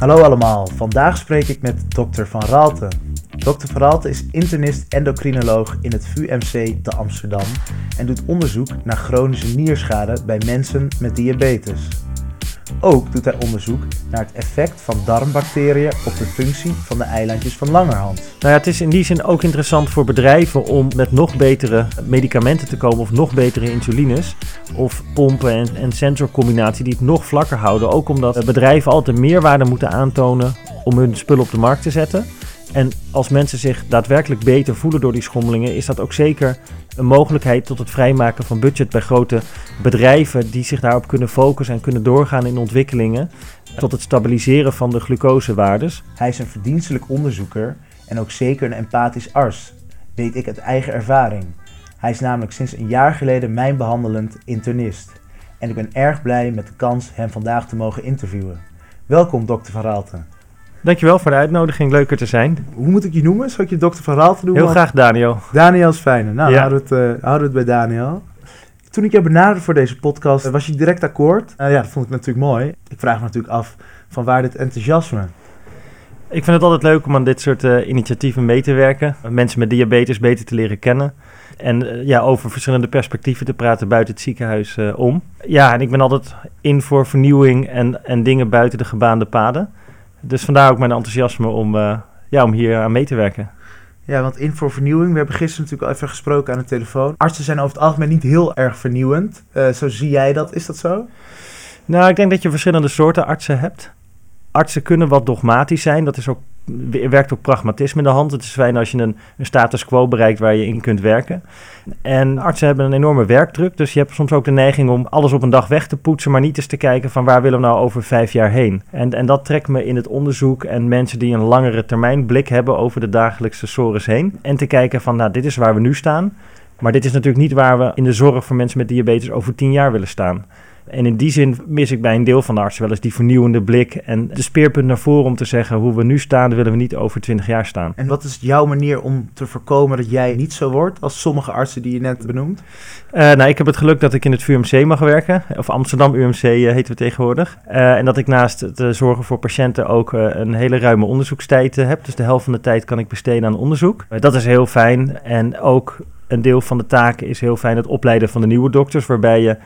Hallo allemaal, vandaag spreek ik met dokter Van Raalte. Dr. Van Raalte is internist endocrinoloog in het VUMC te Amsterdam en doet onderzoek naar chronische nierschade bij mensen met diabetes. Ook doet hij onderzoek naar het effect van darmbacteriën op de functie van de eilandjes van Langerhans. Nou ja, het is in die zin ook interessant voor bedrijven om met nog betere medicamenten te komen of nog betere insulines of pompen en, en sensorcombinatie die het nog vlakker houden. Ook omdat bedrijven altijd meerwaarde moeten aantonen om hun spullen op de markt te zetten. En als mensen zich daadwerkelijk beter voelen door die schommelingen, is dat ook zeker een mogelijkheid tot het vrijmaken van budget bij grote bedrijven die zich daarop kunnen focussen en kunnen doorgaan in ontwikkelingen tot het stabiliseren van de glucosewaardes. Hij is een verdienstelijk onderzoeker en ook zeker een empathisch arts, weet ik uit eigen ervaring. Hij is namelijk sinds een jaar geleden mijn behandelend internist. En ik ben erg blij met de kans hem vandaag te mogen interviewen. Welkom, dokter Van Raalte. Dankjewel voor de uitnodiging, leuker te zijn. Hoe moet ik je noemen? Zal ik je dokter Van Raalte doen? Heel graag Daniel. Daniel is fijn. Nou, Ja. houden, we het, eh, houden we het bij Daniel. Toen ik jou benaderde voor deze podcast, eh, was je direct akkoord? Nou ja, dat vond ik natuurlijk mooi. Ik vraag me natuurlijk af, van waar dit enthousiasme? Ik vind het altijd leuk om aan dit soort initiatieven mee te werken. Mensen met diabetes beter te leren kennen. En ja, over verschillende perspectieven te praten buiten het ziekenhuis om. Ja, en ik ben altijd in voor vernieuwing en, en dingen buiten de gebaande paden. Dus vandaar ook mijn enthousiasme om, eh, ja, om hier aan mee te werken. Ja, want in voor vernieuwing, we hebben gisteren natuurlijk al even gesproken aan de telefoon. Artsen zijn over het algemeen niet heel erg vernieuwend. Eh, zo zie jij dat, is dat zo? Nou, ik denk dat je verschillende soorten artsen hebt. Artsen kunnen wat dogmatisch zijn. Dat is ook, werkt ook pragmatisme in de hand. Het is fijn als je een, status quo bereikt waar je in kunt werken. En artsen hebben een enorme werkdruk. Dus je hebt soms ook de neiging om alles op een dag weg te poetsen. Maar niet eens te kijken van waar willen we nou over vijf jaar heen. En, en dat trekt me in het onderzoek. En mensen die een langere termijn blik hebben over de dagelijkse sores heen. En te kijken van nou, dit is waar we nu staan. Maar dit is natuurlijk niet waar we in de zorg voor mensen met diabetes over tien jaar willen staan. En in die zin mis ik bij een deel van de artsen wel eens die vernieuwende blik en de speerpunt naar voren om te zeggen hoe we nu staan, willen we niet over 20 jaar staan. En wat is jouw manier om te voorkomen dat jij niet zo wordt als sommige artsen die je net benoemt? Eh, nou, ik heb het geluk dat ik in het VUMC mag werken, of Amsterdam UMC eh, heten we tegenwoordig. Eh, en dat ik naast het zorgen voor patiënten ook een hele ruime onderzoekstijd heb. Dus de helft van de tijd kan ik besteden aan onderzoek. Dat is heel fijn. En ook een deel van de taken is heel fijn het opleiden van de nieuwe dokters, waarbij je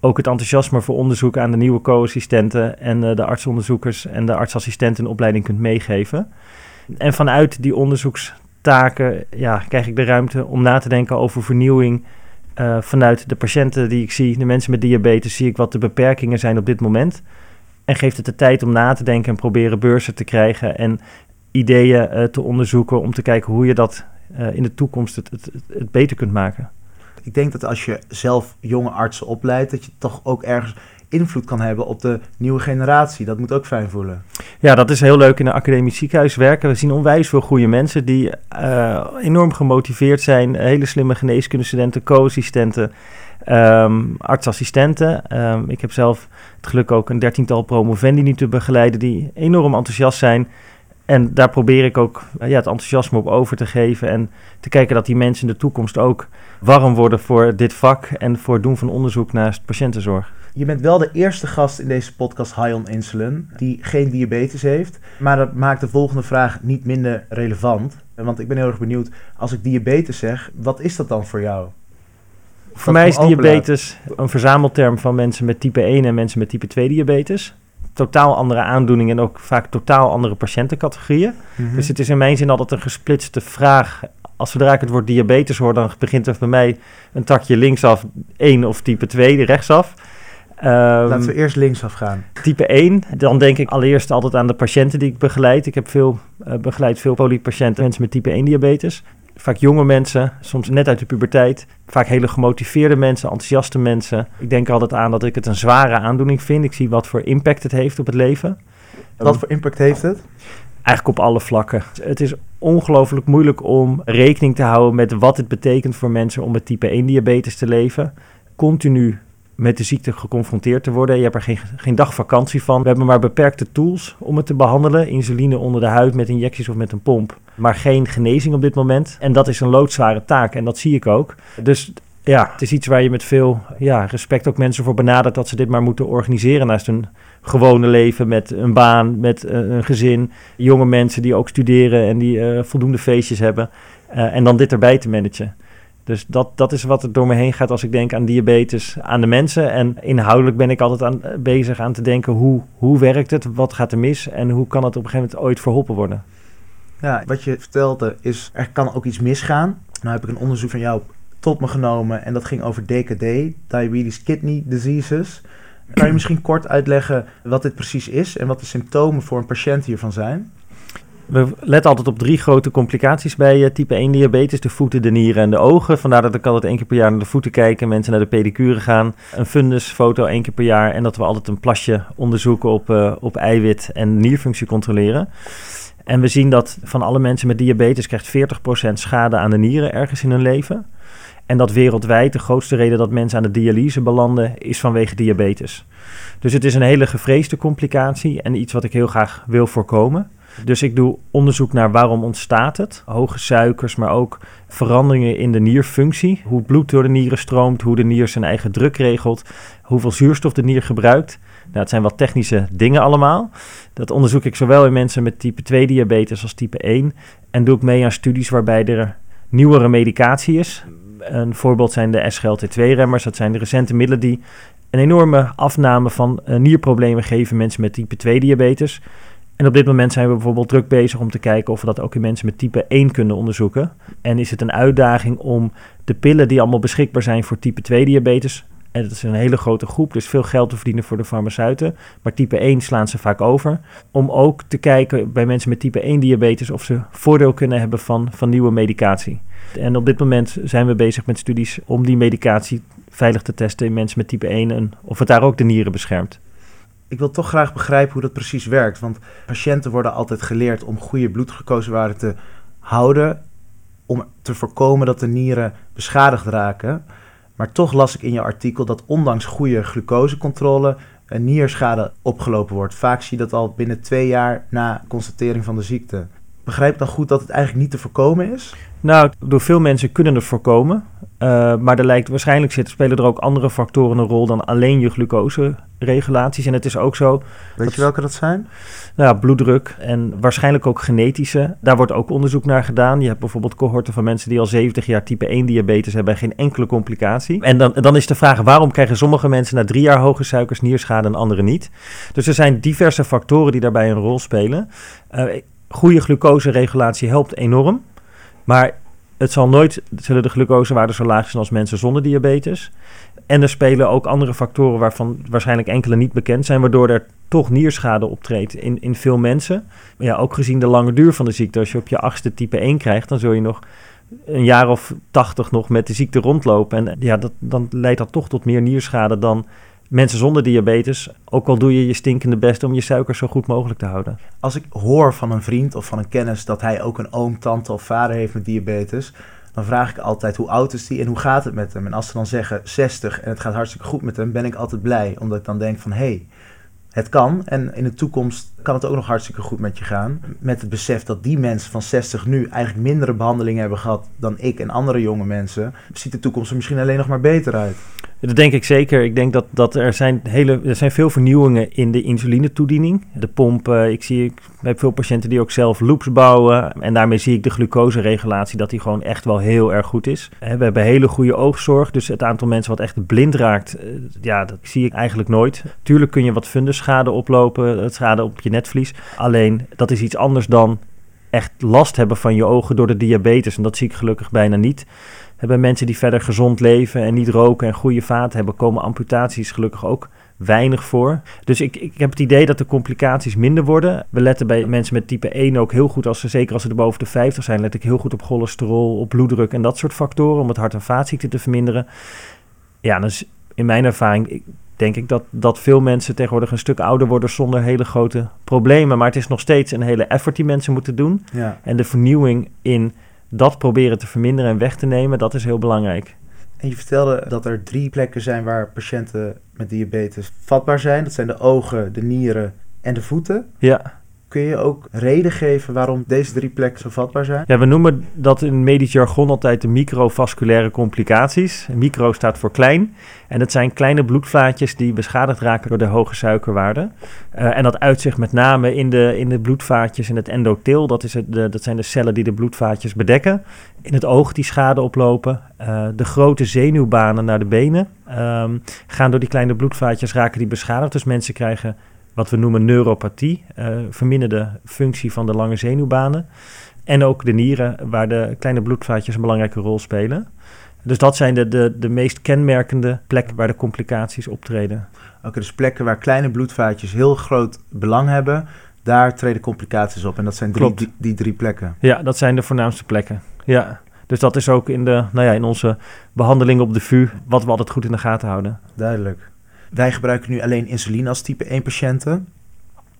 ook het enthousiasme voor onderzoek aan de nieuwe co-assistenten en eh, de artsonderzoekers en de artsassistenten in opleiding kunt meegeven. En vanuit die onderzoekstaken ja, krijg ik de ruimte om na te denken over vernieuwing. Eh, vanuit de patiënten die ik zie, de mensen met diabetes, zie ik wat de beperkingen zijn op dit moment. En geeft het de tijd om na te denken en proberen beurzen te krijgen en ideeën eh, te onderzoeken om te kijken hoe je dat in de toekomst het, het beter kunt maken. Ik denk dat als je zelf jonge artsen opleidt, dat je toch ook ergens invloed kan hebben op de nieuwe generatie. Dat moet ook fijn voelen. Ja, dat is heel leuk in een academisch ziekenhuis werken. We zien onwijs veel goede mensen die eh, enorm gemotiveerd zijn. Hele slimme geneeskundestudenten, co-assistenten, ehm, artsassistenten. Ehm, ik heb zelf het geluk ook een dertiental promovendi nu te begeleiden die enorm enthousiast zijn. En daar probeer ik ook eh, ja, het enthousiasme op over te geven. En te kijken dat die mensen in de toekomst ook warm worden voor dit vak en voor het doen van onderzoek naast patiëntenzorg. Je bent wel de eerste gast in deze podcast High on Insulin die geen diabetes heeft. Maar dat maakt de volgende vraag niet minder relevant. Want ik ben heel erg benieuwd, als ik diabetes zeg, wat is dat dan voor jou? Voor mij is diabetes een verzamelterm van mensen met type 1 en mensen met type 2 diabetes. Totaal andere aandoeningen en ook vaak totaal andere patiëntencategorieën. Mhm. Dus het is in mijn zin altijd een gesplitste vraag. Als zodra ik het woord diabetes hoor, dan begint er bij mij een takje linksaf 1 of type 2 rechtsaf. Ehm, Laten we eerst linksaf gaan. Type 1, dan denk ik allereerst altijd aan de patiënten die ik begeleid. Ik heb veel eh, begeleid veel polypatiënten, mensen met type 1 diabetes. Vaak jonge mensen, soms net uit de puberteit. Vaak hele gemotiveerde mensen, enthousiaste mensen. Ik denk altijd aan dat ik het een zware aandoening vind. Ik zie wat voor impact het heeft op het leven. Wat voor impact heeft het? Eigenlijk op alle vlakken. Het is ongelooflijk moeilijk om rekening te houden met wat het betekent voor mensen om met type 1 diabetes te leven. Continu met de ziekte geconfronteerd te worden. Je hebt er geen, geen dag vakantie van. We hebben maar beperkte tools om het te behandelen. Insuline onder de huid met injecties of met een pomp. Maar geen genezing op dit moment. En dat is een loodzware taak en dat zie ik ook. Dus ja, het is iets waar je met veel ja, respect ook mensen voor benadert dat ze dit maar moeten organiseren naast hun gewone leven met een baan, met eh, een gezin, jonge mensen die ook studeren en die uh, voldoende feestjes hebben uh, en dan dit erbij te managen. Dus dat, dat is wat er door me heen gaat als ik denk aan diabetes, aan de mensen. En inhoudelijk ben ik altijd aan, bezig aan te denken hoe, hoe werkt het, wat gaat er mis en hoe kan het op een gegeven moment ooit verholpen worden. Ja, wat je vertelde is, er kan ook iets misgaan. Nou heb ik een onderzoek van jou tot me genomen en dat ging over DKD, Diabetes Kidney Diseases. Kan je misschien kort uitleggen wat dit precies is en wat de symptomen voor een patiënt hiervan zijn? We letten altijd op drie grote complicaties bij uh, type 1 diabetes. De voeten, de nieren en de ogen. Vandaar dat ik altijd één keer per jaar naar de voeten kijken. Mensen naar de pedicure gaan. Een fundusfoto één keer per jaar. En dat we altijd een plasje onderzoeken op, uh, op eiwit en nierfunctie controleren. En we zien dat van alle mensen met diabetes krijgt 40% schade aan de nieren ergens in hun leven. En dat wereldwijd de grootste reden dat mensen aan de dialyse belanden is vanwege diabetes. Dus het is een hele gevreesde complicatie en iets wat ik heel graag wil voorkomen. Dus ik doe onderzoek naar waarom ontstaat het. Hoge suikers, maar ook veranderingen in de nierfunctie. Hoe bloed door de nieren stroomt, hoe de nier zijn eigen druk regelt, hoeveel zuurstof de nier gebruikt. Nou, het zijn wat technische dingen allemaal. Dat onderzoek ik zowel in mensen met type 2 diabetes als type 1. En doe ik mee aan studies waarbij er nieuwere medicatie is. Een voorbeeld zijn de SGLT2-remmers. Dat zijn de recente middelen die een enorme afname van uh, nierproblemen geven mensen met type 2 diabetes. En op dit moment zijn we bijvoorbeeld druk bezig om te kijken of we dat ook in mensen met type 1 kunnen onderzoeken. En is het een uitdaging om de pillen die allemaal beschikbaar zijn voor type 2 diabetes, en dat is een hele grote groep, dus veel geld te verdienen voor de farmaceuten. Maar type 1 slaan ze vaak over. Om ook te kijken bij mensen met type 1 diabetes of ze voordeel kunnen hebben van, van nieuwe medicatie. En op dit moment zijn we bezig met studies om die medicatie veilig te testen in mensen met type 1 en of het daar ook de nieren beschermt. Ik wil toch graag begrijpen hoe dat precies werkt. Want patiënten worden altijd geleerd om goede bloedglucosewaarden te houden. Om te voorkomen dat de nieren beschadigd raken. Maar toch las ik in je artikel dat ondanks goede glucosecontrole een nierschade opgelopen wordt. Vaak zie je dat al binnen twee jaar na constatering van de ziekte. Begrijp ik dan goed dat het eigenlijk niet te voorkomen is? Nou, door veel mensen kunnen het voorkomen. Uh, maar er lijkt waarschijnlijk zitten, spelen er ook andere factoren een rol dan alleen je glucose-regulaties. En het is ook zo. Weet je welke dat zijn? Nou, bloeddruk en waarschijnlijk ook genetische. Daar wordt ook onderzoek naar gedaan. Je hebt bijvoorbeeld cohorten van mensen die al 70 jaar type 1 diabetes hebben en geen enkele complicatie. En dan, dan is de vraag: waarom krijgen sommige mensen na drie jaar hoge suikers nierschade en anderen niet? Dus er zijn diverse factoren die daarbij een rol spelen. Uh, goede glucoseregulatie helpt enorm. Maar het zal nooit, zullen de glucosewaarden zo laag zijn als mensen zonder diabetes. En er spelen ook andere factoren waarvan waarschijnlijk enkele niet bekend zijn, waardoor er toch nierschade optreedt in, in veel mensen. Maar ja, ook gezien de lange duur van de ziekte, als je op je achtste type 1 krijgt, dan zul je nog een jaar of tachtig nog met de ziekte rondlopen. En ja, dat, dan leidt dat toch tot meer nierschade dan mensen zonder diabetes, ook al doe je je stinkende best om je suiker zo goed mogelijk te houden. Als ik hoor van een vriend of van een kennis dat hij ook een oom, tante of vader heeft met diabetes, dan vraag ik altijd hoe oud is die en hoe gaat het met hem. En als ze dan zeggen 60 en het gaat hartstikke goed met hem, ben ik altijd blij, omdat ik dan denk van hé, hey, het kan en in de toekomst kan het ook nog hartstikke goed met je gaan. Met het besef dat die mensen van 60 nu eigenlijk mindere behandelingen hebben gehad dan ik en andere jonge mensen, ziet de toekomst er misschien alleen nog maar beter uit. Dat denk ik zeker. Ik denk dat, dat er, zijn hele, er zijn veel vernieuwingen in de insulinetoediening. De pomp, ik zie ik heb veel patiënten die ook zelf loops bouwen. En daarmee zie ik de glucoseregulatie dat die gewoon echt wel heel erg goed is. We hebben hele goede oogzorg. Dus het aantal mensen wat echt blind raakt, eh, ja, dat zie ik eigenlijk nooit. Tuurlijk kun je wat fundusschade oplopen, het schade op je netvlies. Alleen dat is iets anders dan echt last hebben van je ogen door de diabetes. En dat zie ik gelukkig bijna niet hebben mensen die verder gezond leven en niet roken en goede vaten hebben, komen amputaties gelukkig ook weinig voor. Dus ik, ik heb het idee dat de complicaties minder worden. We letten bij mensen met type 1 ook heel goed, als ze, zeker als ze er boven de 50 zijn, let ik heel goed op cholesterol, op bloeddruk en dat soort factoren om het hart- en vaatziekten te verminderen. Ja, dus in mijn ervaring denk ik dat, dat veel mensen tegenwoordig een stuk ouder worden zonder hele grote problemen. Maar het is nog steeds een hele effort die mensen moeten doen. Ja. En de vernieuwing in dat proberen te verminderen en weg te nemen, dat is heel belangrijk. En je vertelde dat er drie plekken zijn waar patiënten met diabetes vatbaar zijn. Dat zijn de ogen, de nieren en de voeten. Ja. Kun je ook reden geven waarom deze drie plekken zo vatbaar zijn? Ja, we noemen dat in medisch jargon altijd de microvasculaire complicaties. Micro staat voor klein. En dat zijn kleine bloedvaatjes die beschadigd raken door de hoge suikerwaarde. Uh, en dat uitzicht met name in de, in de bloedvaatjes in het endotheel. Dat, is het, de, dat zijn de cellen die de bloedvaatjes bedekken. In het oog die schade oplopen. Uh, de grote zenuwbanen naar de benen um, gaan door die kleine bloedvaatjes raken die beschadigd. Dus mensen krijgen wat we noemen neuropathie, uh, verminderde functie van de lange zenuwbanen. En ook de nieren, waar de kleine bloedvaatjes een belangrijke rol spelen. Dus dat zijn de, de, de meest kenmerkende plekken waar de complicaties optreden. Oké, dus plekken waar kleine bloedvaatjes heel groot belang hebben, daar treden complicaties op. En dat zijn drie, die, die, drie plekken. Ja, dat zijn de voornaamste plekken. Ja. Dus dat is ook in, de, nou ja, in onze behandeling op de VU wat we altijd goed in de gaten houden. Duidelijk. Wij gebruiken nu alleen insuline als type 1 patiënten.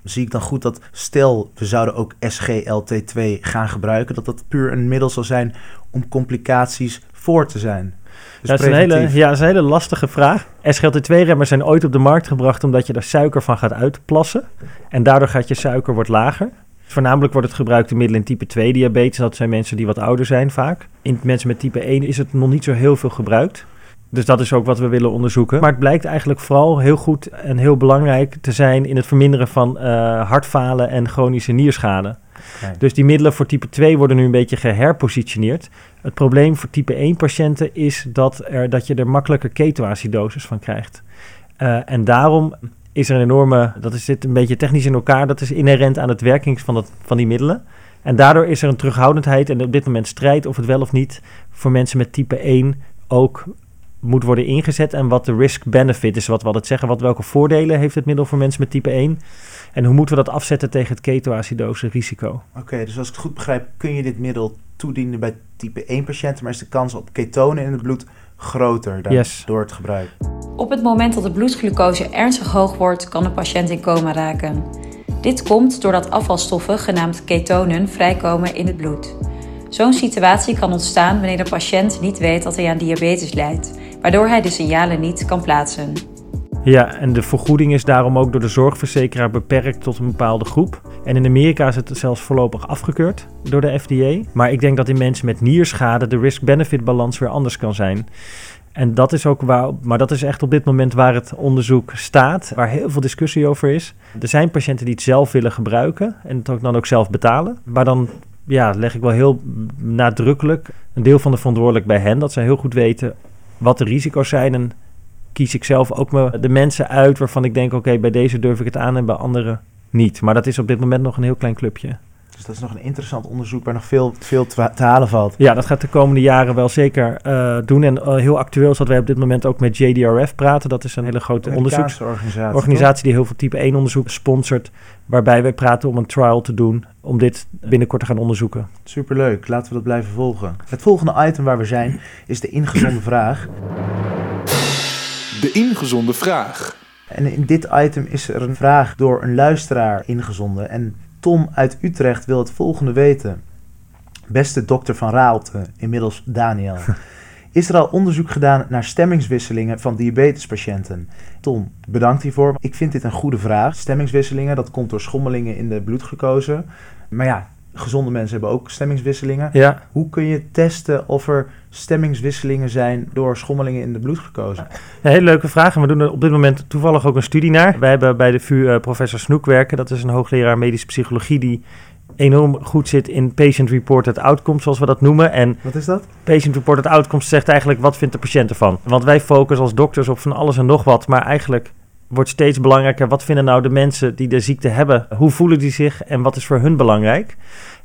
Zie ik dan goed dat stel we zouden ook SGLT2 gaan gebruiken, dat dat puur een middel zal zijn om complicaties voor te zijn? Dus dat, is een hele, ja, dat is een hele lastige vraag. SGLT2-remmers zijn ooit op de markt gebracht omdat je er suiker van gaat uitplassen. En daardoor gaat je suiker wordt lager. Voornamelijk wordt het gebruikt in middelen in type 2 diabetes. Dat zijn mensen die wat ouder zijn vaak. In mensen met type 1 is het nog niet zo heel veel gebruikt. Dus dat is ook wat we willen onderzoeken. Maar het blijkt eigenlijk vooral heel goed en heel belangrijk te zijn in het verminderen van uh, hartfalen en chronische nierschade. Dus die middelen voor type 2 worden nu een beetje geherpositioneerd. Het probleem voor type 1 patiënten is dat, er, dat je er makkelijker ketoacidosis van krijgt. Uh, en daarom is er een enorme, dat is, zit een beetje technisch in elkaar, dat is inherent aan het werking van, dat, van die middelen. En daardoor is er een terughoudendheid en op dit moment strijd of het wel of niet voor mensen met type 1 ook moet worden ingezet en wat de risk-benefit is, wat we altijd zeggen. Wat, welke voordelen heeft het middel voor mensen met type 1? En hoe moeten we dat afzetten tegen het ketoacidose risico? Oké, dus als ik het goed begrijp, kun je dit middel toedienen bij type 1 patiënten, maar is de kans op ketonen in het bloed groter dan door het gebruik? Op het moment dat de bloedglucose ernstig hoog wordt, kan de patiënt in coma raken. Dit komt doordat afvalstoffen, genaamd ketonen, vrijkomen in het bloed. Zo'n situatie kan ontstaan wanneer de patiënt niet weet dat hij aan diabetes lijdt waardoor hij de signalen niet kan plaatsen. Ja, en de vergoeding is daarom ook door de zorgverzekeraar beperkt tot een bepaalde groep. En in Amerika is het zelfs voorlopig afgekeurd door de FDA. Maar ik denk dat in mensen met nierschade de risk-benefit balans weer anders kan zijn. En dat is ook waar, maar dat is echt op dit moment waar het onderzoek staat, waar heel veel discussie over is. Er zijn patiënten die het zelf willen gebruiken en het ook dan ook zelf betalen. Maar dan ja, leg ik wel heel nadrukkelijk een deel van de verantwoordelijk bij hen, dat zij heel goed weten wat de risico's zijn. En kies ik zelf ook me de mensen uit waarvan ik denk: oké, bij deze durf ik het aan en bij anderen niet. Maar dat is op dit moment nog een heel klein clubje. Dus dat is nog een interessant onderzoek waar nog veel, veel te, halen valt. Ja, dat gaat de komende jaren wel zeker uh, doen. En uh, heel actueel is dat wij op dit moment ook met JDRF praten. Dat is een hele grote onderzoeksorganisatie organisatie die heel veel type 1 onderzoek sponsort. Waarbij wij praten om een trial te doen om dit binnenkort te gaan onderzoeken. Superleuk, laten we dat blijven volgen. Het volgende item waar we zijn is de ingezonde vraag. De ingezonde vraag. En in dit item is er een vraag door een luisteraar ingezonden. En Tom uit Utrecht wil het volgende weten. Beste dokter van Raalte, inmiddels Daniel. Is er al onderzoek gedaan naar stemmingswisselingen van diabetespatiënten? Tom, bedankt hiervoor. Ik vind dit een goede vraag. Stemmingswisselingen, dat komt door schommelingen in de bloedglucose. Maar ja, gezonde mensen hebben ook stemmingswisselingen. Ja. Hoe kun je testen of er stemmingswisselingen zijn door schommelingen in de bloedglucose? Ja, hele leuke vraag. En we doen er op dit moment toevallig ook een studie naar. Wij hebben bij de VU uh, professor Snoek werken. Dat is een hoogleraar medische psychologie die enorm goed zit in patient-reported outcomes, zoals we dat noemen. En wat is dat? Patient-reported outcomes zegt eigenlijk wat vindt de patiënt ervan. Want wij focussen als dokters op van alles en nog wat, maar eigenlijk wordt steeds belangrijker. Wat vinden nou de mensen die de ziekte hebben? Hoe voelen die zich en wat is voor hun belangrijk?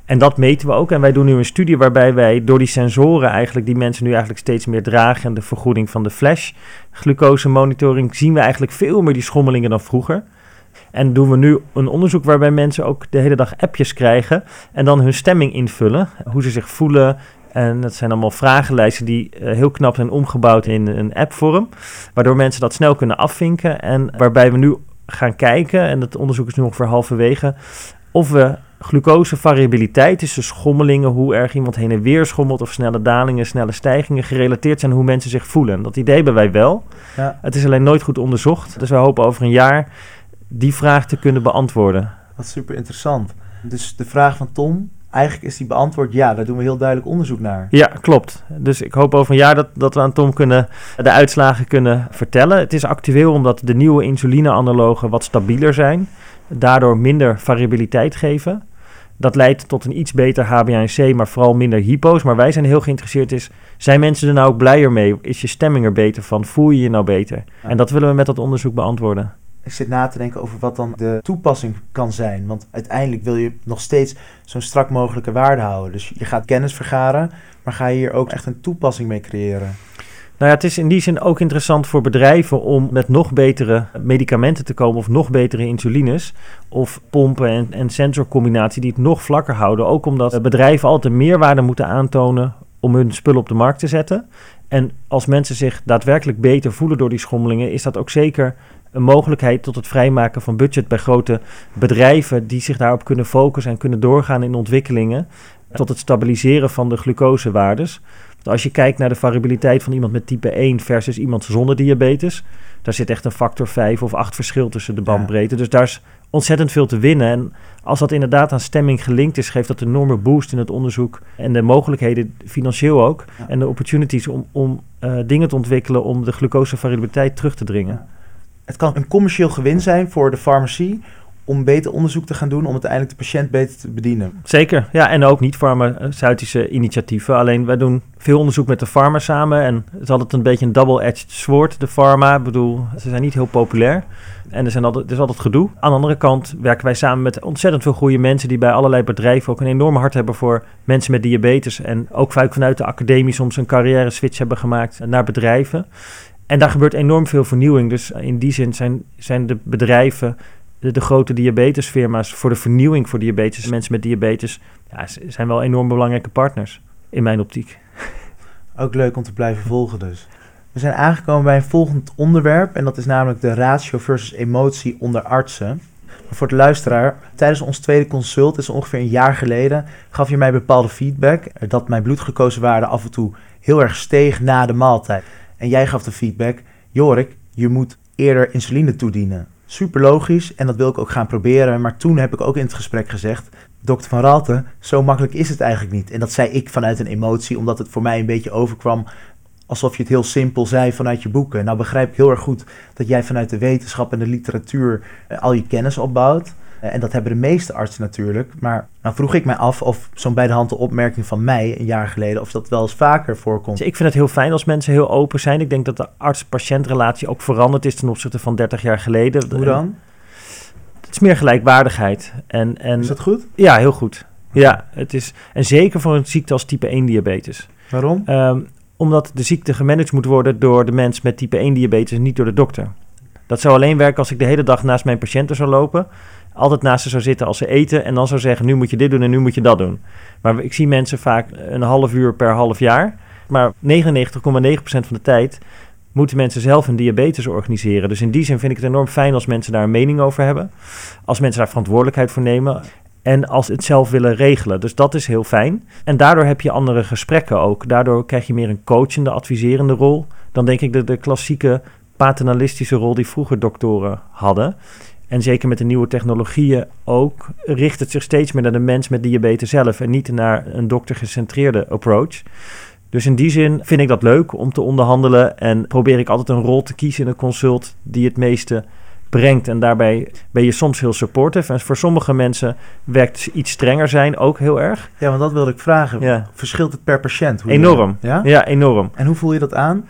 En dat meten we ook. En wij doen nu een studie waarbij wij door die sensoren eigenlijk, die mensen nu eigenlijk steeds meer dragen en de vergoeding van de flash glucose monitoring, zien we eigenlijk veel meer die schommelingen dan vroeger. En doen we nu een onderzoek waarbij mensen ook de hele dag appjes krijgen en dan hun stemming invullen, hoe ze zich voelen. En dat zijn allemaal vragenlijsten die eh, heel knap zijn omgebouwd in een appvorm, waardoor mensen dat snel kunnen afvinken. En waarbij we nu gaan kijken, en dat onderzoek is nu ongeveer halverwege, of we glucosevariabiliteit, dus de schommelingen, hoe erg iemand heen en weer schommelt, of snelle dalingen, snelle stijgingen, gerelateerd zijn hoe mensen zich voelen. Dat idee hebben wij wel. Ja. Het is alleen nooit goed onderzocht. Dus we hopen over een jaar die vraag te kunnen beantwoorden. Wat super interessant. Dus de vraag van Tom, eigenlijk is die beantwoord ja, daar doen we heel duidelijk onderzoek naar. Ja, klopt. Dus ik hoop over een jaar dat, dat we aan Tom kunnen, de uitslagen kunnen vertellen. Het is actueel omdat de nieuwe insuline-analogen wat stabieler zijn, daardoor minder variabiliteit geven. Dat leidt tot een iets beter HbA1c, maar vooral minder hypo's. Maar wij zijn heel geïnteresseerd is, zijn mensen er nou ook blijer mee? Is je stemming er beter van? Voel je je nou beter? En dat willen we met dat onderzoek beantwoorden. Ik zit na te denken over wat dan de toepassing kan zijn. Want uiteindelijk wil je nog steeds zo'n strak mogelijke waarde houden. Dus je gaat kennis vergaren, maar ga je hier ook echt een toepassing mee creëren? Nou ja, het is in die zin ook interessant voor bedrijven om met nog betere medicamenten te komen of nog betere insulines of pompen en, en sensorcombinatie die het nog vlakker houden. Ook omdat bedrijven altijd meerwaarde moeten aantonen om hun spullen op de markt te zetten. En als mensen zich daadwerkelijk beter voelen door die schommelingen, is dat ook zeker een mogelijkheid tot het vrijmaken van budget bij grote bedrijven die zich daarop kunnen focussen en kunnen doorgaan in ontwikkelingen tot het stabiliseren van de glucosewaardes. Als je kijkt naar de variabiliteit van iemand met type 1 versus iemand zonder diabetes, daar zit echt een factor 5 of 8 verschil tussen de bandbreedte. Dus daar is ontzettend veel te winnen. En als dat inderdaad aan stemming gelinkt is, geeft dat een enorme boost in het onderzoek en de mogelijkheden, financieel ook, en de opportunities om, om uh, dingen te ontwikkelen om de glucosevariabiliteit terug te dringen. Het kan een commercieel gewin zijn voor de farmacie om beter onderzoek te gaan doen om uiteindelijk de patiënt beter te bedienen. Zeker, ja, en ook niet farmaceutische initiatieven. Alleen wij doen veel onderzoek met de farma samen en het is altijd een beetje een double-edged sword, de pharma. Ik bedoel, ze zijn niet heel populair en er, zijn altijd, er is altijd gedoe. Aan de andere kant werken wij samen met ontzettend veel goede mensen die bij allerlei bedrijven ook een enorm hart hebben voor mensen met diabetes en ook vaak vanuit de academie soms een carrière switch hebben gemaakt naar bedrijven. En daar gebeurt enorm veel vernieuwing. Dus in die zin zijn, zijn de bedrijven de, grote diabetesfirma's voor de vernieuwing voor diabetes, mensen met diabetes, ja, zijn wel enorm belangrijke partners in mijn optiek. Ook leuk om te blijven volgen dus. We zijn aangekomen bij een volgend onderwerp en dat is namelijk de ratio versus emotie onder artsen. Maar voor de luisteraar, tijdens ons tweede consult, is ongeveer een jaar geleden, gaf je mij bepaalde feedback dat mijn bloedglucosewaarde af en toe heel erg steeg na de maaltijd. En jij gaf de feedback, Jorik, je moet eerder insuline toedienen. Super logisch en dat wil ik ook gaan proberen. Maar toen heb ik ook in het gesprek gezegd: Dokter van Raalte, zo makkelijk is het eigenlijk niet. En dat zei ik vanuit een emotie, omdat het voor mij een beetje overkwam alsof je het heel simpel zei vanuit je boeken. Nou begrijp ik heel erg goed dat jij vanuit de wetenschap en de literatuur eh, al je kennis opbouwt. Eh, en dat hebben de meeste artsen natuurlijk. Maar nou vroeg ik mij af of zo'n bij de hand de opmerking van mij een jaar geleden, of dat wel eens vaker voorkomt. Ik vind het heel fijn als mensen heel open zijn. Ik denk dat de arts-patiëntrelatie ook veranderd is ten opzichte van 30 jaar geleden. Hoe dan? Het is meer gelijkwaardigheid. En, en, is dat goed? Ja, heel goed. Ja, het is, en zeker voor een ziekte als type 1 diabetes. Waarom? Um, omdat de ziekte gemanaged moet worden door de mens met type 1 diabetes en niet door de dokter. Dat zou alleen werken als ik de hele dag naast mijn patiënten zou lopen altijd naast ze zou zitten als ze eten en dan zou zeggen: nu moet je dit doen en nu moet je dat doen. Maar ik zie mensen vaak een half uur per half jaar. Maar 99,9% van de tijd moeten mensen zelf een diabetes organiseren. Dus in die zin vind ik het enorm fijn als mensen daar een mening over hebben. Als mensen daar verantwoordelijkheid voor nemen. En als het zelf willen regelen. Dus dat is heel fijn. En daardoor heb je andere gesprekken ook. Daardoor krijg je meer een coachende, adviserende rol. Dan denk ik de, de klassieke paternalistische rol die vroeger doktoren hadden. En zeker met de nieuwe technologieën ook, richt het zich steeds meer naar de mens met diabetes zelf en niet naar een doktergecentreerde approach. Dus in die zin vind ik dat leuk om te onderhandelen en probeer ik altijd een rol te kiezen in een consult die het meeste brengt. En daarbij ben je soms heel supportive. En voor sommige mensen werkt iets strenger zijn ook heel erg. Ja, want dat wilde ik vragen. Ja. Verschilt het per patiënt? Hoe enorm. ja? ja, enorm. En hoe voel je dat aan?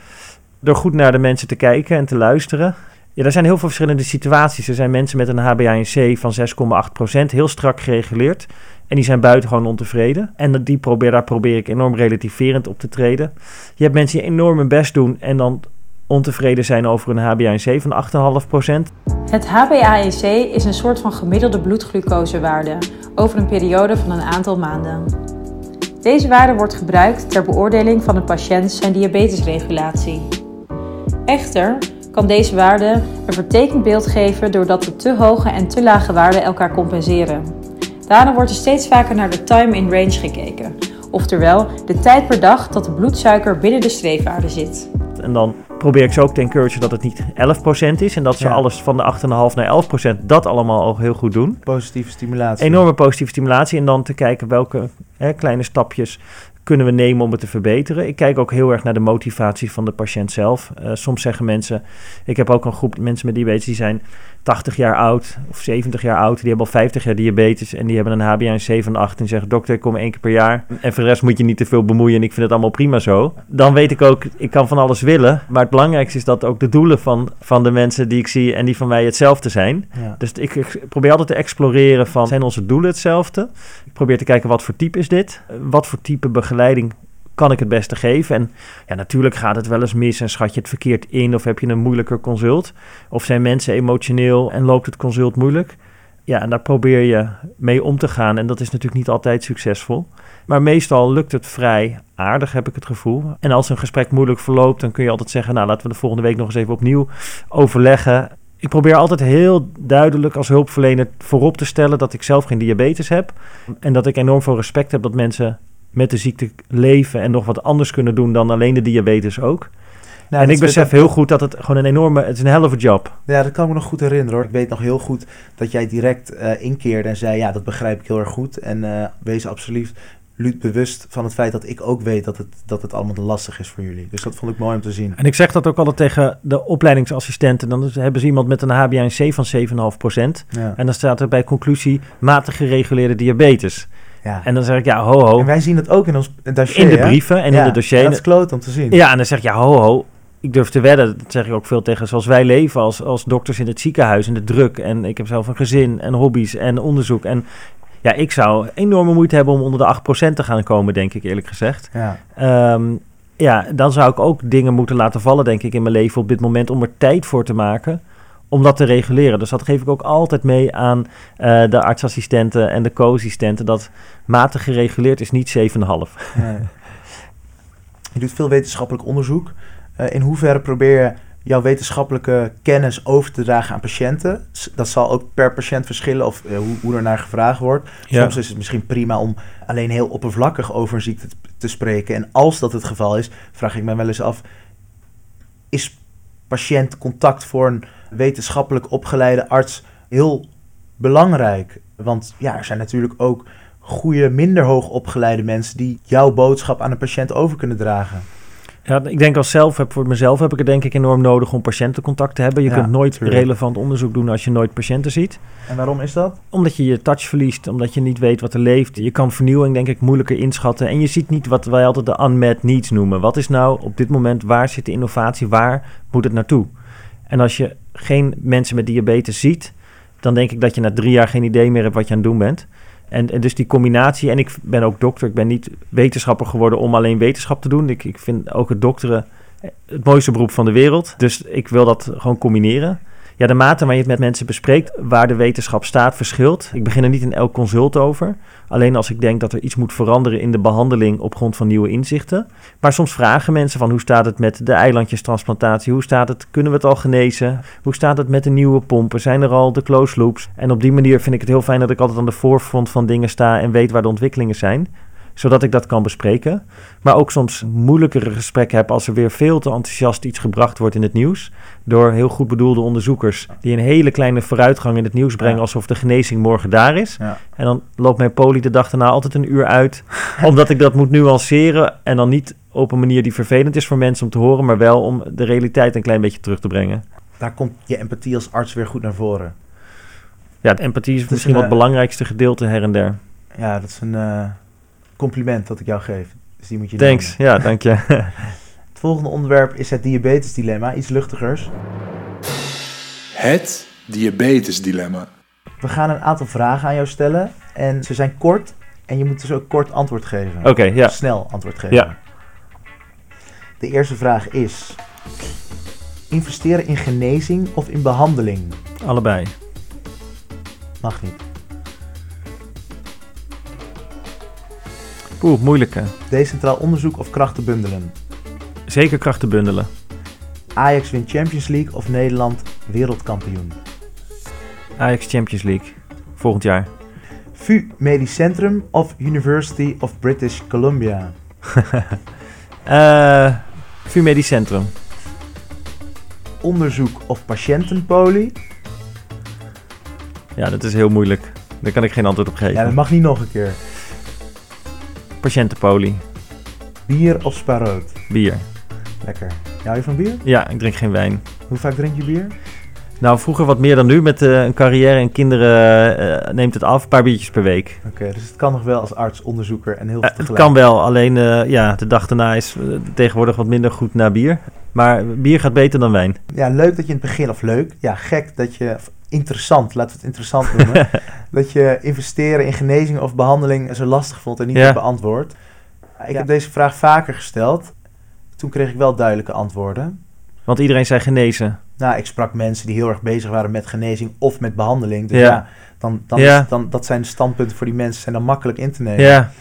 Door goed naar de mensen te kijken en te luisteren. Ja, er zijn heel veel verschillende situaties. Er zijn mensen met een HbA1c van 6,8%, heel strak gereguleerd. En die zijn buitengewoon ontevreden. En die probeer, daar probeer ik enorm relativerend op te treden. Je hebt mensen die enorm hun best doen en dan ontevreden zijn over een HbA1c van 8,5%. Het HbA1c is een soort van gemiddelde bloedglucosewaarde over een periode van een aantal maanden. Deze waarde wordt gebruikt ter beoordeling van een patiënt zijn diabetesregulatie. Echter kan deze waarde een vertekend beeld geven doordat de te hoge en te lage waarden elkaar compenseren. Daarom wordt er steeds vaker naar de time in range gekeken, oftewel de tijd per dag dat de bloedsuiker binnen de streefwaarde zit. En dan probeer ik ze ook te encouragen dat het niet 11% is. En dat ze Ja. alles van de 8,5 naar 11% dat allemaal al heel goed doen. Positieve stimulatie. Enorme positieve stimulatie. En dan te kijken welke hè, kleine stapjes kunnen we nemen om het te verbeteren. Ik kijk ook heel erg naar de motivatie van de patiënt zelf. Eh, soms zeggen mensen, ik heb ook een groep mensen met diabetes die zijn 80 jaar oud of 70 jaar oud. Die hebben al 50 jaar diabetes en die hebben een HbA1c van 8 en zeggen dokter, ik kom één keer per jaar. En voor de rest moet je niet te veel bemoeien en ik vind het allemaal prima zo. Dan weet ik ook, ik kan van alles willen. Maar het belangrijkste is dat ook de doelen van, van de mensen die ik zie en die van mij hetzelfde zijn. Ja. Dus ik, ik probeer altijd te exploreren van, zijn onze doelen hetzelfde? Ik probeer te kijken, wat voor type is dit? Wat voor type begeleiding kan ik het beste geven? En ja, natuurlijk gaat het wel eens mis en schat je het verkeerd in... of heb je een moeilijker consult? Of zijn mensen emotioneel en loopt het consult moeilijk? Ja, en daar probeer je mee om te gaan. En dat is natuurlijk niet altijd succesvol. Maar meestal lukt het vrij aardig, heb ik het gevoel. En als een gesprek moeilijk verloopt, dan kun je altijd zeggen... nou, laten we de volgende week nog eens even opnieuw overleggen. Ik probeer altijd heel duidelijk als hulpverlener voorop te stellen... dat ik zelf geen diabetes heb. En dat ik enorm veel respect heb dat mensen met de ziekte leven... en nog wat anders kunnen doen dan alleen de diabetes ook. Nou, en ik besef heel goed dat het gewoon een enorme... Het is een hell of a job. Ja, dat kan ik me nog goed herinneren hoor. Ik weet nog heel goed dat jij direct eh, inkeerde en zei: Ja, dat begrijp ik heel erg goed. En eh, wees absoluut Luut bewust van het feit dat ik ook weet dat het, dat het allemaal lastig is voor jullie. Dus dat vond ik mooi om te zien. En ik zeg dat ook altijd tegen de opleidingsassistenten. Dan hebben ze iemand met een HbA1c van 7,5%. Ja. En dan staat er bij conclusie matig gereguleerde diabetes. Ja. En dan zeg ik, ja, ho, ho. En wij zien het ook in ons dossier. In de hè? brieven en Ja, in de dossier. dat is kloot om te zien. Ja, en dan zeg ik, ja, ho, ho. Ik durf te wedden, dat zeg ik ook veel tegen, zoals wij leven als, als dokters in het ziekenhuis, in de druk. En ik heb zelf een gezin en hobby's en onderzoek. En ja, ik zou enorme moeite hebben om onder de 8% te gaan komen, denk ik eerlijk gezegd. Ja. Ehm, ja, dan zou ik ook dingen moeten laten vallen, denk ik, in mijn leven op dit moment om er tijd voor te maken om dat te reguleren. Dus dat geef ik ook altijd mee aan eh, de artsassistenten en de co-assistenten, dat matig gereguleerd is niet 7,5. Nee. Je doet veel wetenschappelijk onderzoek. Eh, in hoeverre probeer je jouw wetenschappelijke kennis over te dragen aan patiënten? Dat zal ook per patiënt verschillen of eh, hoe, hoe er naar gevraagd wordt. Soms is het misschien prima om alleen heel oppervlakkig over een ziekte te, te spreken. En als dat het geval is, vraag ik me wel eens af: is patiëntcontact voor een wetenschappelijk opgeleide arts heel belangrijk? Want ja, er zijn natuurlijk ook goede, minder hoog opgeleide mensen die jouw boodschap aan een patiënt over kunnen dragen. Ja, ik denk als zelf heb, voor mezelf heb ik het denk ik enorm nodig om patiëntencontact te hebben. Je Ja, kunt nooit tuurlijk. relevant onderzoek doen als je nooit patiënten ziet. En waarom is dat? Omdat je je touch verliest, omdat je niet weet wat er leeft. Je kan vernieuwing denk ik moeilijker inschatten. En je ziet niet wat wij altijd de unmet needs noemen. Wat is nou op dit moment, waar zit de innovatie, waar moet het naartoe? En als je geen mensen met diabetes ziet, dan denk ik dat je na drie jaar geen idee meer hebt wat je aan het doen bent. En, dus die combinatie, en ik ben ook dokter, ik ben niet wetenschapper geworden om alleen wetenschap te doen. Ik, ik vind ook het dokteren het mooiste beroep van de wereld. Dus ik wil dat gewoon combineren. Ja, de mate waar je het met mensen bespreekt, waar de wetenschap staat, verschilt. Ik begin er niet in elk consult over. Alleen als ik denk dat er iets moet veranderen in de behandeling op grond van nieuwe inzichten. Maar soms vragen mensen van hoe staat het met de eilandjestransplantatie? Hoe staat het? Kunnen we het al genezen? Hoe staat het met de nieuwe pompen? Zijn er al de closed loops? En op die manier vind ik het heel fijn dat ik altijd aan de voorfront van dingen sta en weet waar de ontwikkelingen zijn zodat ik dat kan bespreken. Maar ook soms moeilijkere gesprekken heb als er weer veel te enthousiast iets gebracht wordt in het nieuws. Door heel goed bedoelde onderzoekers die een hele kleine vooruitgang in het nieuws brengen alsof de genezing morgen daar is. Ja. En dan loopt mijn poli de dag daarna altijd een uur uit. omdat ik dat moet nuanceren en dan niet op een manier die vervelend is voor mensen om te horen, maar wel om de realiteit een klein beetje terug te brengen. Daar komt je empathie als arts weer goed naar voren. Ja, de empathie is is misschien een, wel het eh, belangrijkste gedeelte her en der. Ja, dat is een eh, compliment dat ik jou geef. Dus die moet je Thanks. nemen. Ja, dank je. Het volgende onderwerp is het diabetesdilemma. Iets luchtigers. Het diabetesdilemma. We gaan een aantal vragen aan jou stellen. En ze zijn kort. En je moet dus ook kort antwoord geven. Oké, ja. Snel antwoord geven. Ja. De eerste vraag is... Investeren in genezing of in behandeling? Allebei. Mag niet. Oeh, moeilijke. Decentraal onderzoek of krachten bundelen? Zeker krachten bundelen. Ajax wint Champions League of Nederland wereldkampioen? Ajax Champions League. Volgend jaar. VU Medisch Centrum of University of British Columbia? Eh VU Medisch Centrum. artsonderzoek of patiëntenpolie? Ja, dat is heel moeilijk. Daar kan ik geen antwoord op geven. Ja, dat mag niet nog een keer. Patiëntenpolie. Bier of sparoot? Bier. Lekker. Hou je van bier? Ja, ik drink geen wijn. Hoe vaak drink je bier? Nou, vroeger wat meer dan nu. Met eh, een carrière en kinderen eh, neemt het af. Een paar biertjes per week. Oké, dus het kan nog wel als arts, onderzoeker en heel veel Eh, het tegelijk. kan wel, alleen ja, de dag daarna is tegenwoordig wat minder goed na bier. Maar bier gaat beter dan wijn. Ja, leuk dat je in het begin, of leuk, ja, gek dat je, interessant, laten we het interessant noemen, dat je investeren in genezing of behandeling zo lastig vond en niet Ja. beantwoord. Ik Ja. heb deze vraag vaker gesteld. Toen kreeg ik wel duidelijke antwoorden. Want iedereen zei genezen. Nou, ik sprak mensen die heel erg bezig waren met genezing of met behandeling. Dus Ja. ja, dan, dan, Ja. Is, dan, dat zijn de standpunten voor die mensen, zijn dan makkelijk in te nemen. Ja.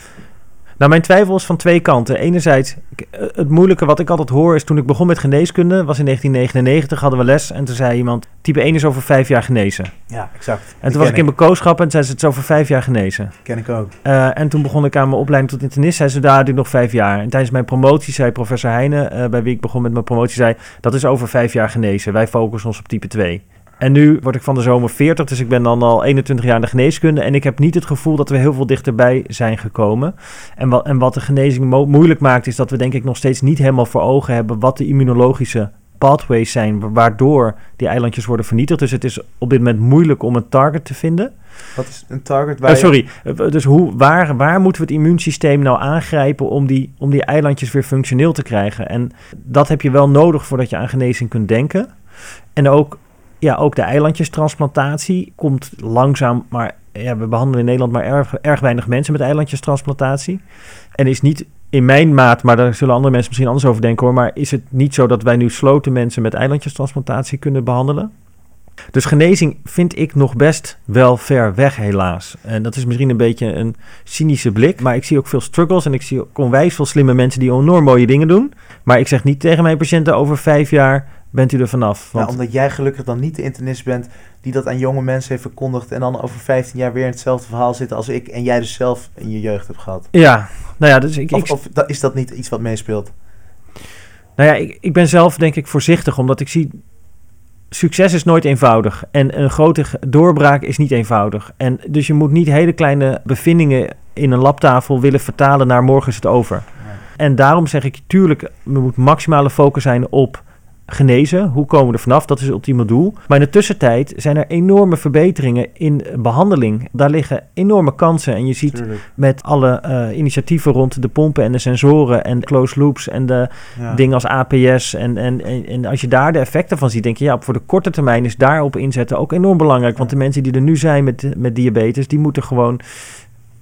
Nou, mijn twijfel is van twee kanten. Enerzijds, eh, het moeilijke wat ik altijd hoor is toen ik begon met geneeskunde, was in 1999, hadden we les en toen zei iemand, type 1 is over vijf jaar genezen. Ja, exact. En toen was ik in mijn kooschap en zei ze, het is over vijf jaar genezen. ken ik ook. Eh, en toen begon ik aan mijn opleiding tot internist. Zei ze, daar duurt nog vijf jaar. En tijdens mijn promotie zei professor Heijnen, eh, bij wie ik begon met mijn promotie, zei, dat is over vijf jaar genezen. Wij focussen ons op type 2. En nu word ik van de zomer 40, dus ik ben dan al 21 jaar in de geneeskunde. En ik heb niet het gevoel dat we heel veel dichterbij zijn gekomen. En wat, en wat de genezing mo- moeilijk maakt, is dat we denk ik nog steeds niet helemaal voor ogen hebben wat de immunologische pathways zijn, wa- waardoor die eilandjes worden vernietigd. Dus het is op dit moment moeilijk om een target te vinden. Wat is een target waar Oh, je- sorry, Eh, dus hoe, waar, waar moeten we het immuunsysteem nou aangrijpen om die, om die eilandjes weer functioneel te krijgen? En dat heb je wel nodig voordat je aan genezing kunt denken. En ook, ja, ook de eilandjestransplantatie komt langzaam, maar ja, we behandelen in Nederland maar erg, erg weinig mensen met eilandjestransplantatie. En is niet in mijn maat, maar daar zullen andere mensen misschien anders over denken hoor, maar is het niet zo dat wij nu sloten mensen met eilandjestransplantatie kunnen behandelen? Dus genezing vind ik nog best wel ver weg, helaas. En dat is misschien een beetje een cynische blik. Maar ik zie ook veel struggles en ik zie ook onwijs veel slimme mensen die enorm mooie dingen doen. Maar ik zeg niet tegen mijn patiënten over vijf jaar bent u er vanaf. Nou, Want, omdat jij gelukkig dan niet de internist bent die dat aan jonge mensen heeft verkondigd en dan over 15 jaar weer in hetzelfde verhaal zitten als ik en jij dus zelf in je jeugd hebt gehad. ja, nou ja, dus ik, Of, ik, of da- is dat niet iets wat meespeelt? nou ja, ik, ik ben zelf denk ik voorzichtig, omdat ik zie... Succes is nooit eenvoudig en een grote doorbraak is niet eenvoudig. En dus je moet niet hele kleine bevindingen in een labtafel willen vertalen naar morgen is het over. En daarom zeg ik, tuurlijk, er moet maximale focus zijn op genezen. Hoe komen we er vanaf? Dat is het ultieme doel. Maar in de tussentijd zijn er enorme verbeteringen in behandeling. Daar liggen enorme kansen. En je ziet Tuurlijk. met alle eh, initiatieven rond de pompen en de sensoren en closed loops en de Ja. dingen als APS. En, en, en, en als je daar de effecten van ziet, denk je, ja, voor de korte termijn is daarop inzetten ook enorm belangrijk. Want de mensen die er nu zijn met, met diabetes, die moeten gewoon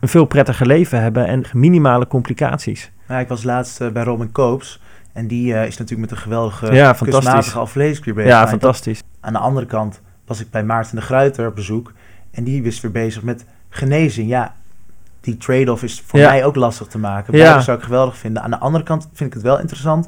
een veel prettiger leven hebben en minimale complicaties. Ja, ik was laatst eh, bij Robin Koops en die eh, is natuurlijk met een geweldige Ja, kunstmatige bezig. Ja, Maar fantastisch. Aan de andere kant was ik bij Maarten de Gruiter op bezoek en die is weer bezig met genezing. Ja, die trade-off is voor Ja. mij ook lastig te maken. Ja. Beide zou ik geweldig vinden. Aan de andere kant vind ik het wel interessant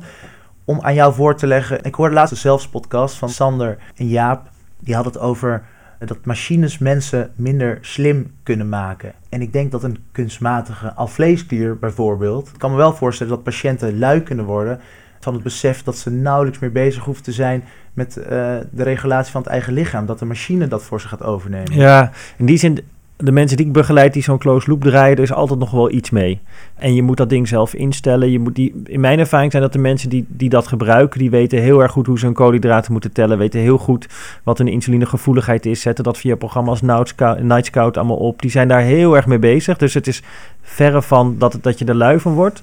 om aan jou voor te leggen. Ik hoorde laatst de zelfs podcast van Sander en Jaap. Die had het over dat machines mensen minder slim kunnen maken. En ik denk dat een kunstmatige alvleesklier bijvoorbeeld... Ik kan me wel voorstellen dat patiënten lui kunnen worden... van het besef dat ze nauwelijks meer bezig hoeven te zijn... met eh, de regulatie van het eigen lichaam. Dat de machine dat voor ze gaat overnemen. Ja, in die zin, de mensen die ik begeleid die zo'n closed loop draaien, er is altijd nog wel iets mee. En je moet dat ding zelf instellen. Je moet die, in mijn ervaring zijn dat de mensen die, die dat gebruiken, die weten heel erg goed hoe ze hun koolhydraten moeten tellen, weten heel goed wat hun insulinegevoeligheid is, zetten dat via programma's Night Scout allemaal op. Die zijn daar heel erg mee bezig. Dus het is verre van dat, dat je er lui van wordt.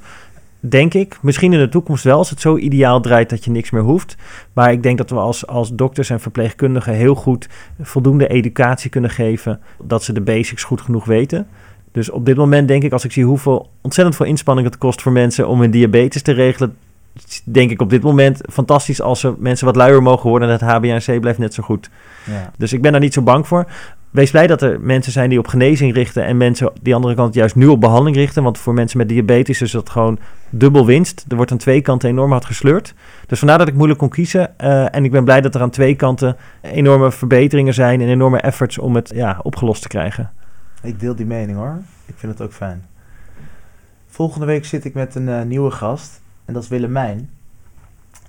Denk ik. Misschien in de toekomst wel, als het zo ideaal draait dat je niks meer hoeft. Maar ik denk dat we als, als dokters en verpleegkundigen heel goed voldoende educatie kunnen geven. Dat ze de basics goed genoeg weten. Dus op dit moment denk ik, als ik zie hoeveel ontzettend veel inspanning het kost voor mensen om hun diabetes te regelen. Denk ik op dit moment fantastisch als er mensen wat luier mogen worden en het HbA1c blijft net zo goed. Ja. Dus ik ben daar niet zo bang voor. Wees blij dat er mensen zijn die op genezing richten en mensen die andere kant juist nu op behandeling richten. Want voor mensen met diabetes is dat gewoon dubbel winst. Er wordt aan twee kanten enorm hard gesleurd. Dus vandaar dat ik moeilijk kon kiezen. Eh, en ik ben blij dat er aan twee kanten enorme verbeteringen zijn en enorme efforts om het ja, opgelost te krijgen. Ik deel die mening hoor. Ik vind het ook fijn. Volgende week zit ik met een eh, nieuwe gast. En dat is Willemijn.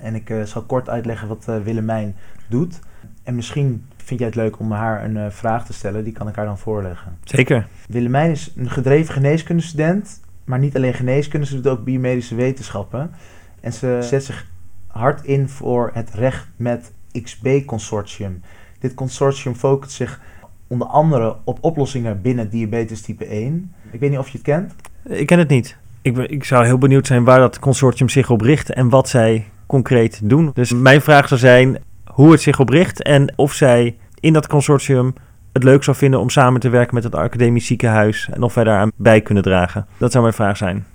En ik uh, zal kort uitleggen wat Willemijn doet. En misschien vind jij het leuk om haar een uh, vraag te stellen. Die kan ik haar dan voorleggen. Zeker. Willemijn is een gedreven geneeskundestudent. Maar niet alleen geneeskunde, ze doet ook biomedische wetenschappen. En ze zet zich hard in voor het recht met XB-consortium. Dit consortium focust zich onder andere op oplossingen binnen diabetes type 1. Ik weet niet of je het kent. Ik ken het niet. Ik, ik zou heel benieuwd zijn waar dat consortium zich op richt en wat zij concreet doen. Dus mijn vraag zou zijn hoe het zich op richt en of zij in dat consortium het leuk zou vinden om samen te werken met het academisch ziekenhuis en of wij daaraan bij kunnen dragen. Dat zou mijn vraag zijn.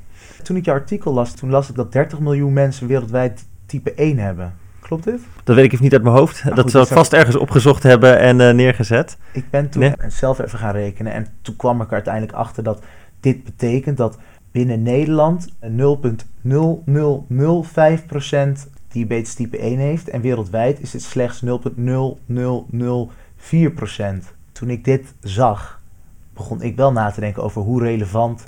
Toen ik je artikel las, toen las ik dat 30 miljoen mensen wereldwijd type 1 hebben. Klopt dit? Dat weet ik even niet uit mijn hoofd. Nou, dat zal ik vast ergens opgezocht hebben en uh, neergezet. Ik ben toen nee. zelf even gaan rekenen en toen kwam ik er uiteindelijk achter dat dit betekent dat binnen Nederland 0,0005% diabetes type 1 heeft en wereldwijd is het slechts 0,0004%. Toen ik dit zag, begon ik wel na te denken over hoe relevant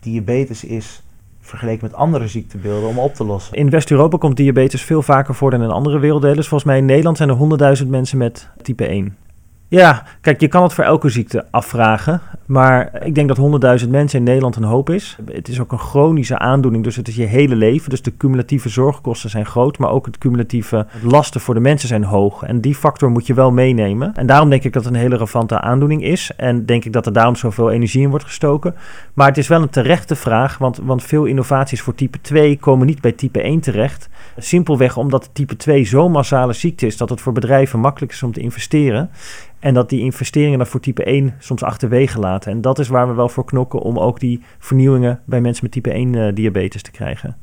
diabetes is vergeleken met andere ziektebeelden om op te lossen. In West-Europa komt diabetes veel vaker voor dan in andere werelddelen. Volgens mij in Nederland zijn er 100.000 mensen met type 1. Ja, kijk, je kan het voor elke ziekte afvragen. Maar ik denk dat 100.000 mensen in Nederland een hoop is. Het is ook een chronische aandoening, dus het is je hele leven. Dus de cumulatieve zorgkosten zijn groot, maar ook het cumulatieve lasten voor de mensen zijn hoog. En die factor moet je wel meenemen. En daarom denk ik dat het een hele relevante aandoening is. En denk ik dat er daarom zoveel energie in wordt gestoken. Maar het is wel een terechte vraag, want, want veel innovaties voor type 2 komen niet bij type 1 terecht. Simpelweg omdat type 2 zo'n massale ziekte is dat het voor bedrijven makkelijk is om te investeren. En dat die investeringen dan voor type 1 soms achterwege laten. En dat is waar we wel voor knokken om ook die vernieuwingen bij mensen met type 1 uh, diabetes te krijgen.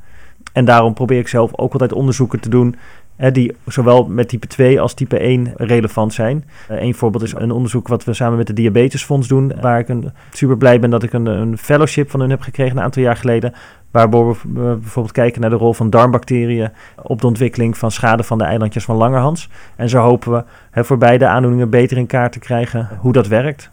En daarom probeer ik zelf ook altijd onderzoeken te doen hè, die zowel met type 2 als type 1 relevant zijn. Een voorbeeld is een onderzoek wat we samen met de Diabetesfonds doen, waar ik een, super blij ben dat ik een, een fellowship van hun heb gekregen een aantal jaar geleden. Waardoor we bijvoorbeeld kijken naar de rol van darmbacteriën op de ontwikkeling van schade van de eilandjes van Langerhans. En zo hopen we hè, voor beide aandoeningen beter in kaart te krijgen hoe dat werkt.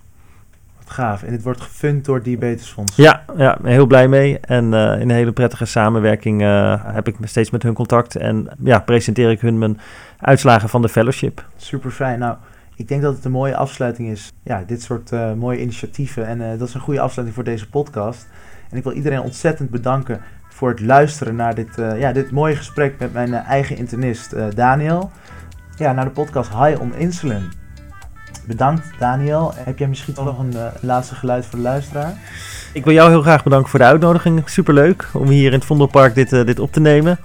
Wat gaaf. En dit wordt gefund door het Diabetesfonds. Ja, ja, heel blij mee. En uh, in een hele prettige samenwerking uh, heb ik steeds met hun contact. En ja, presenteer ik hun mijn uitslagen van de fellowship. Super fijn. Nou, ik denk dat het een mooie afsluiting is. Ja, dit soort uh, mooie initiatieven. En dat is een goede afsluiting voor deze podcast. En ik wil iedereen ontzettend bedanken voor het luisteren naar dit, uh, ja, dit mooie gesprek met mijn uh, eigen internist uh, Daniel. Ja, naar de podcast High on Insulin. Bedankt Daniel. Heb jij misschien nog een laatste geluid voor de luisteraar? Ik wil jou heel graag bedanken voor de uitnodiging. Superleuk om hier in het Vondelpark dit, dit op te nemen.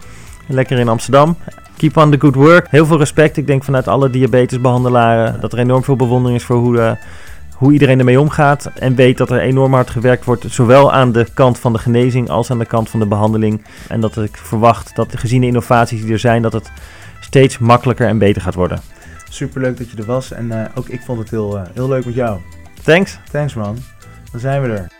Lekker in Amsterdam. Keep on the good work. Heel veel respect. Ik denk vanuit alle diabetesbehandelaren dat er enorm veel bewondering is voor hoe de hoe iedereen ermee omgaat. En weet dat er enorm hard gewerkt wordt, zowel aan de kant van de genezing als aan de kant van de behandeling. En dat ik verwacht dat gezien de innovaties die er zijn, dat het steeds makkelijker en beter gaat worden. Superleuk dat je er was en uh, ook ik vond het heel, uh, heel leuk met jou. Thanks. Thanks man. Dan zijn we er.